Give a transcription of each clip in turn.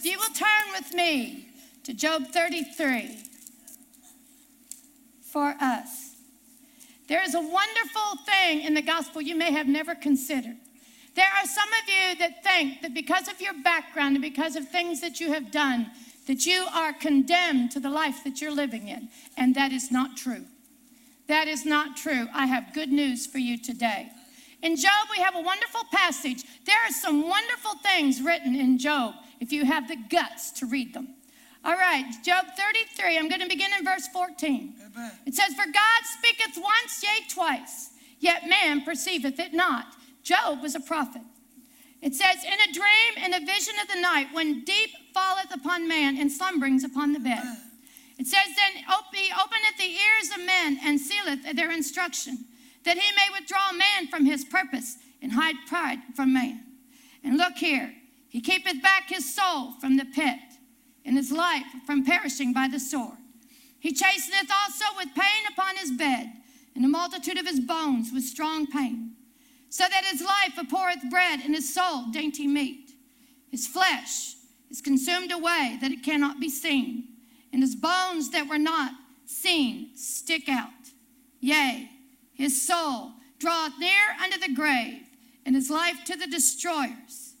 If you will turn with me to Job 33 for us. There is a wonderful thing in the gospel you may have never considered. There are some of you that think that because of your background and because of things that you have done, that you are condemned to the life that you're living in. And that is not true. That is not true. I have good news for you today. In Job, we have a wonderful passage. There are some wonderful things written in Job if you have the guts to read them. All right, Job 33, I'm going to begin in verse 14. Amen. It says, For God speaketh once, yea, twice, yet man perceiveth it not. Job was a prophet. It says, In a dream, in a vision of the night, when deep falleth upon man and slumberings upon the bed. It says, Then he openeth the ears of men and sealeth their instruction, that he may withdraw man from his purpose and hide pride from man. And look here, he keepeth back his soul from the pit and his life from perishing by the sword. He chasteneth also with pain upon his bed, and the multitude of his bones with strong pain, so that his life abhorreth bread, and his soul dainty meat. His flesh is consumed away that it cannot be seen, and his bones that were not seen stick out. Yea, his soul draweth near unto the grave, and his life to the destroyers,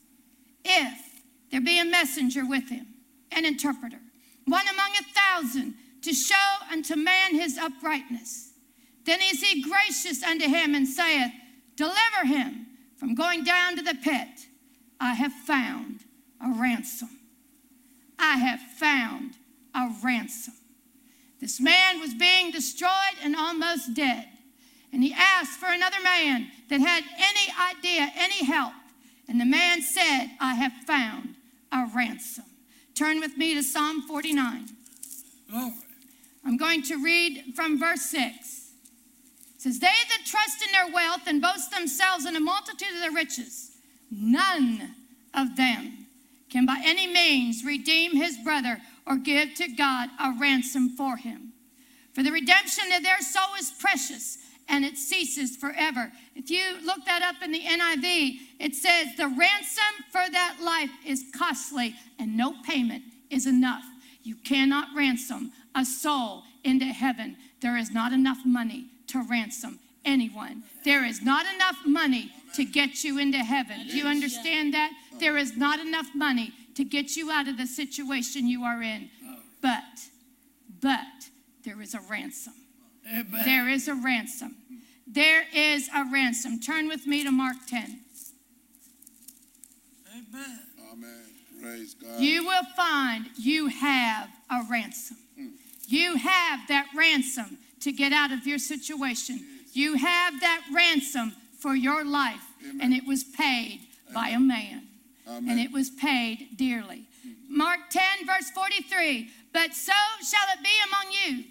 if there be a messenger with him an interpreter, one among a thousand, to show unto man his uprightness. Then is he gracious unto him and saith, Deliver him from going down to the pit. I have found a ransom. I have found a ransom. This man was being destroyed and almost dead. And he asked for another man that had any idea, any help. And the man said, I have found a ransom. Turn with me to Psalm 49. Glory. I'm going to read from verse 6. It says, They that trust in their wealth and boast themselves in a multitude of their riches, none of them can by any means redeem his brother or give to God a ransom for him. For the redemption of their soul is precious and it ceases forever. If you look that up in the NIV, it says the ransom for that life is costly and no payment is enough. You cannot ransom a soul into heaven. There is not enough money to ransom anyone. There is not enough money to get you into heaven. Do you understand that? There is not enough money to get you out of the situation you are in. But, but, there is a ransom. There is a ransom. There is a ransom. Turn with me to Mark 10. Amen. Amen. Praise God. You will find you have a ransom. Hmm. You have that ransom to get out of your situation. You have that ransom for your life, Amen. and it was paid Amen. by a man. Amen. And it was paid dearly. Mark 10, verse 43 But so shall it be among you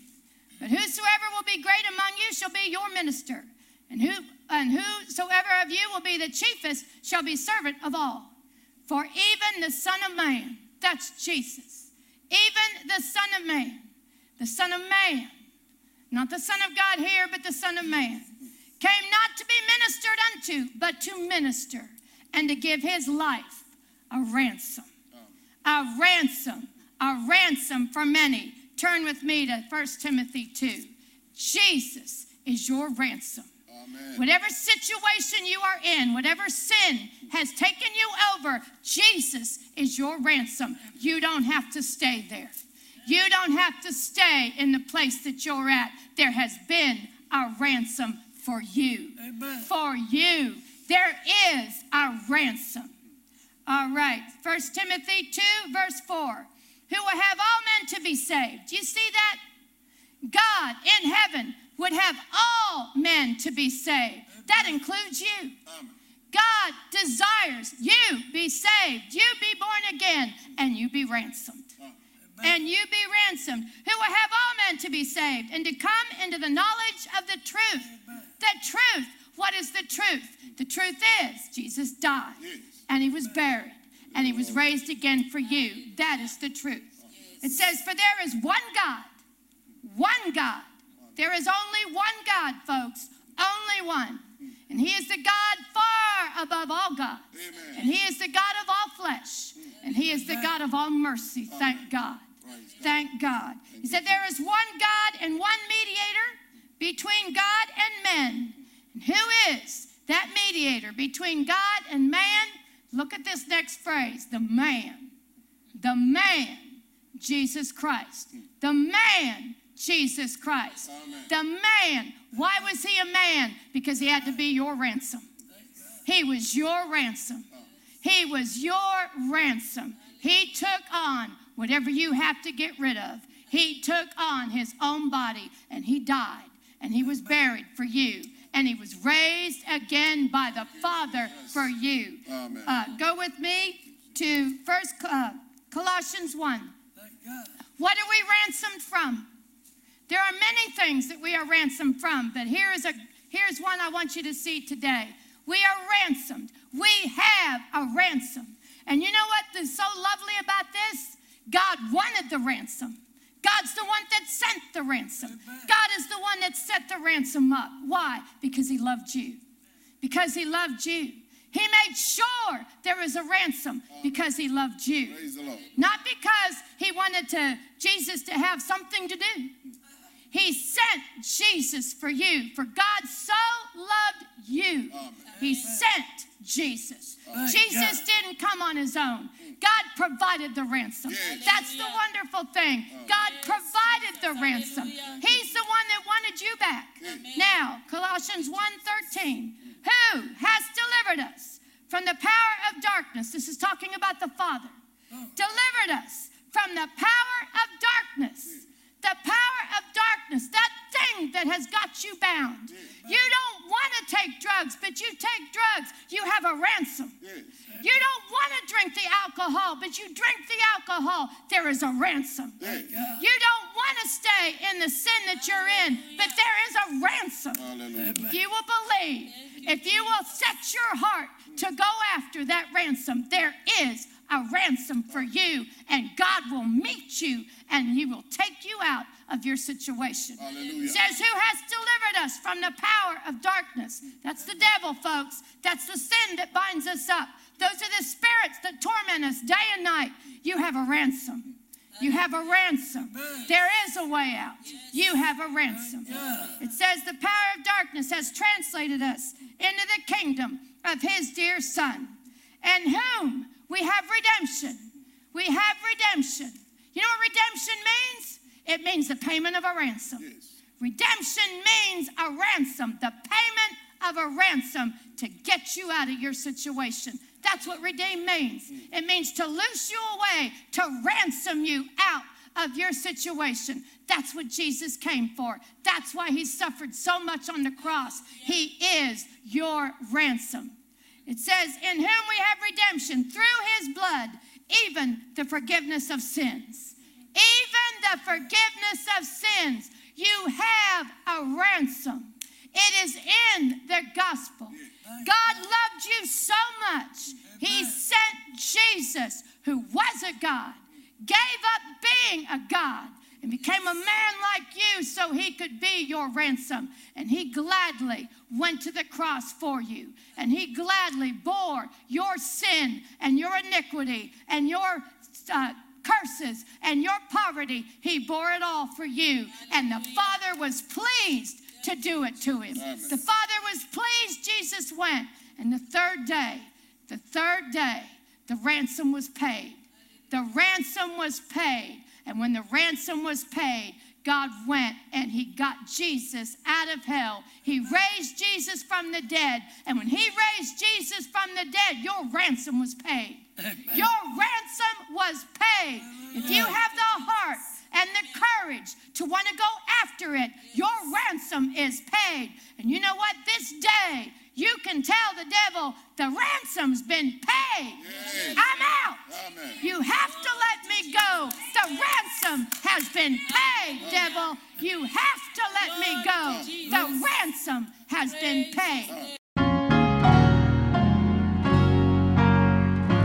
but whosoever will be great among you shall be your minister. And who and whosoever of you will be the chiefest shall be servant of all. For even the Son of Man, that's Jesus, even the Son of Man, the Son of Man, not the Son of God here, but the Son of Man, came not to be ministered unto, but to minister and to give his life a ransom. A ransom, a ransom for many. Turn with me to 1 Timothy 2. Jesus is your ransom. Amen. Whatever situation you are in, whatever sin has taken you over, Jesus is your ransom. You don't have to stay there. You don't have to stay in the place that you're at. There has been a ransom for you. Amen. For you. There is a ransom. All right. 1 Timothy 2, verse 4 who will have all men to be saved. Do you see that? God in heaven would have all men to be saved. That includes you. God desires you be saved, you be born again, and you be ransomed. And you be ransomed, who will have all men to be saved and to come into the knowledge of the truth. The truth. What is the truth? The truth is Jesus died and he was buried and he was raised again for you. That is the truth. It says, For there is one God, one God. There is only one God, folks, only one. And He is the God far above all gods. And He is the God of all flesh. And He is the God of all mercy. Thank God. God. Thank God. He said, There is one God and one mediator between God and men. And who is that mediator between God and man? Look at this next phrase the man. The man, Jesus Christ. The man, Jesus Christ. The man. Why was he a man? Because he had to be your ransom. He was your ransom. He was your ransom. He took on whatever you have to get rid of. He took on his own body and he died and he was buried for you and he was raised again by the Father for you. Amen. Uh, go with me to First uh, Colossians 1. What are we ransomed from? There are many things that we are ransomed from, but here is a here's one I want you to see today. We are ransomed. We have a ransom. And you know what is so lovely about this? God wanted the ransom. God's the one that sent the ransom. God is the one that set the ransom up. Why? Because he loved you. Because he loved you. He made sure there was a ransom because he loved you. Praise the Lord. Not because he wanted to Jesus to have something to do. He sent Jesus for you. For God so loved you. He sent Jesus. Jesus didn't come on his own. God provided the ransom. Yes. That's the wonderful thing. Oh. God provided the ransom. He's the one that wanted you back. Now, Colossians 1:13. Who has delivered us from the power of darkness? This is talking about the Father. Oh. Delivered us from the power of darkness. The power of darkness, that thing that has got you bound. You don't want to take drugs, but you take drugs. You have a ransom. Yes. You don't want to drink the alcohol, but you drink alcohol. There is a ransom. You don't want to stay in the sin that you're in, but there is a ransom. Hallelujah. If you will believe, if you will set your heart to go after that ransom, there is a ransom for you, and God will meet you and He will take you out of your situation. Hallelujah. Says, Who has delivered us from the power of darkness? That's the devil, folks. That's the sin that binds us up. Those are the spirits that torment us day and night. You have a ransom. You have a ransom. There is a way out. You have a ransom. It says the power of darkness has translated us into the kingdom of his dear son, and whom we have redemption. We have redemption. You know what redemption means? It means the payment of a ransom. Yes. Redemption means a ransom, the payment of a ransom to get you out of your situation. That's what redeem means. It means to loose you away, to ransom you out of your situation. That's what Jesus came for. That's why he suffered so much on the cross. He is your ransom. It says, In whom we have redemption through his blood, even the forgiveness of sins. Even the forgiveness of sins. You have a ransom. It is in the gospel. God loved you so much, He sent Jesus, who was a God, gave up being a God, and became a man like you so He could be your ransom. And He gladly went to the cross for you, and He gladly bore your sin and your iniquity and your. Uh, curses and your poverty, he bore it all for you. And the Father was pleased to do it to him. The Father was pleased, Jesus went. And the third day, the third day, the ransom was paid. The ransom was paid. And when the ransom was paid, God went and he got Jesus out of hell. He raised Jesus from the dead. And when he raised Jesus from the dead, your ransom was paid. Your ransom was paid. If you have the heart and the courage to want to go after it, your ransom is paid. And you know what? This day, can tell the devil, the ransom's been paid. Yes. I'm out. Amen. You have to let me go. The ransom has been paid, devil. You have to let me go. The ransom has been paid.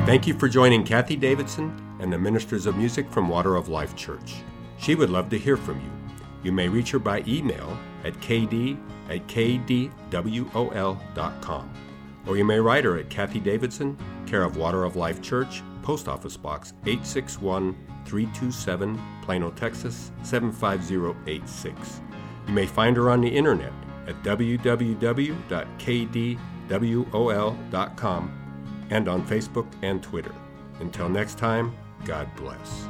Thank you for joining Kathie Davidson and the Ministers of Music from Water of Life Church. She would love to hear from you. You may reach her by email at kd at kdwol.com. Or you may write her at Kathie Davidson, care of Water of Life Church, Post Office Box 861 327, Plano, Texas 75086. You may find her on the internet at www.kdwol.com and on Facebook and Twitter. Until next time, God bless.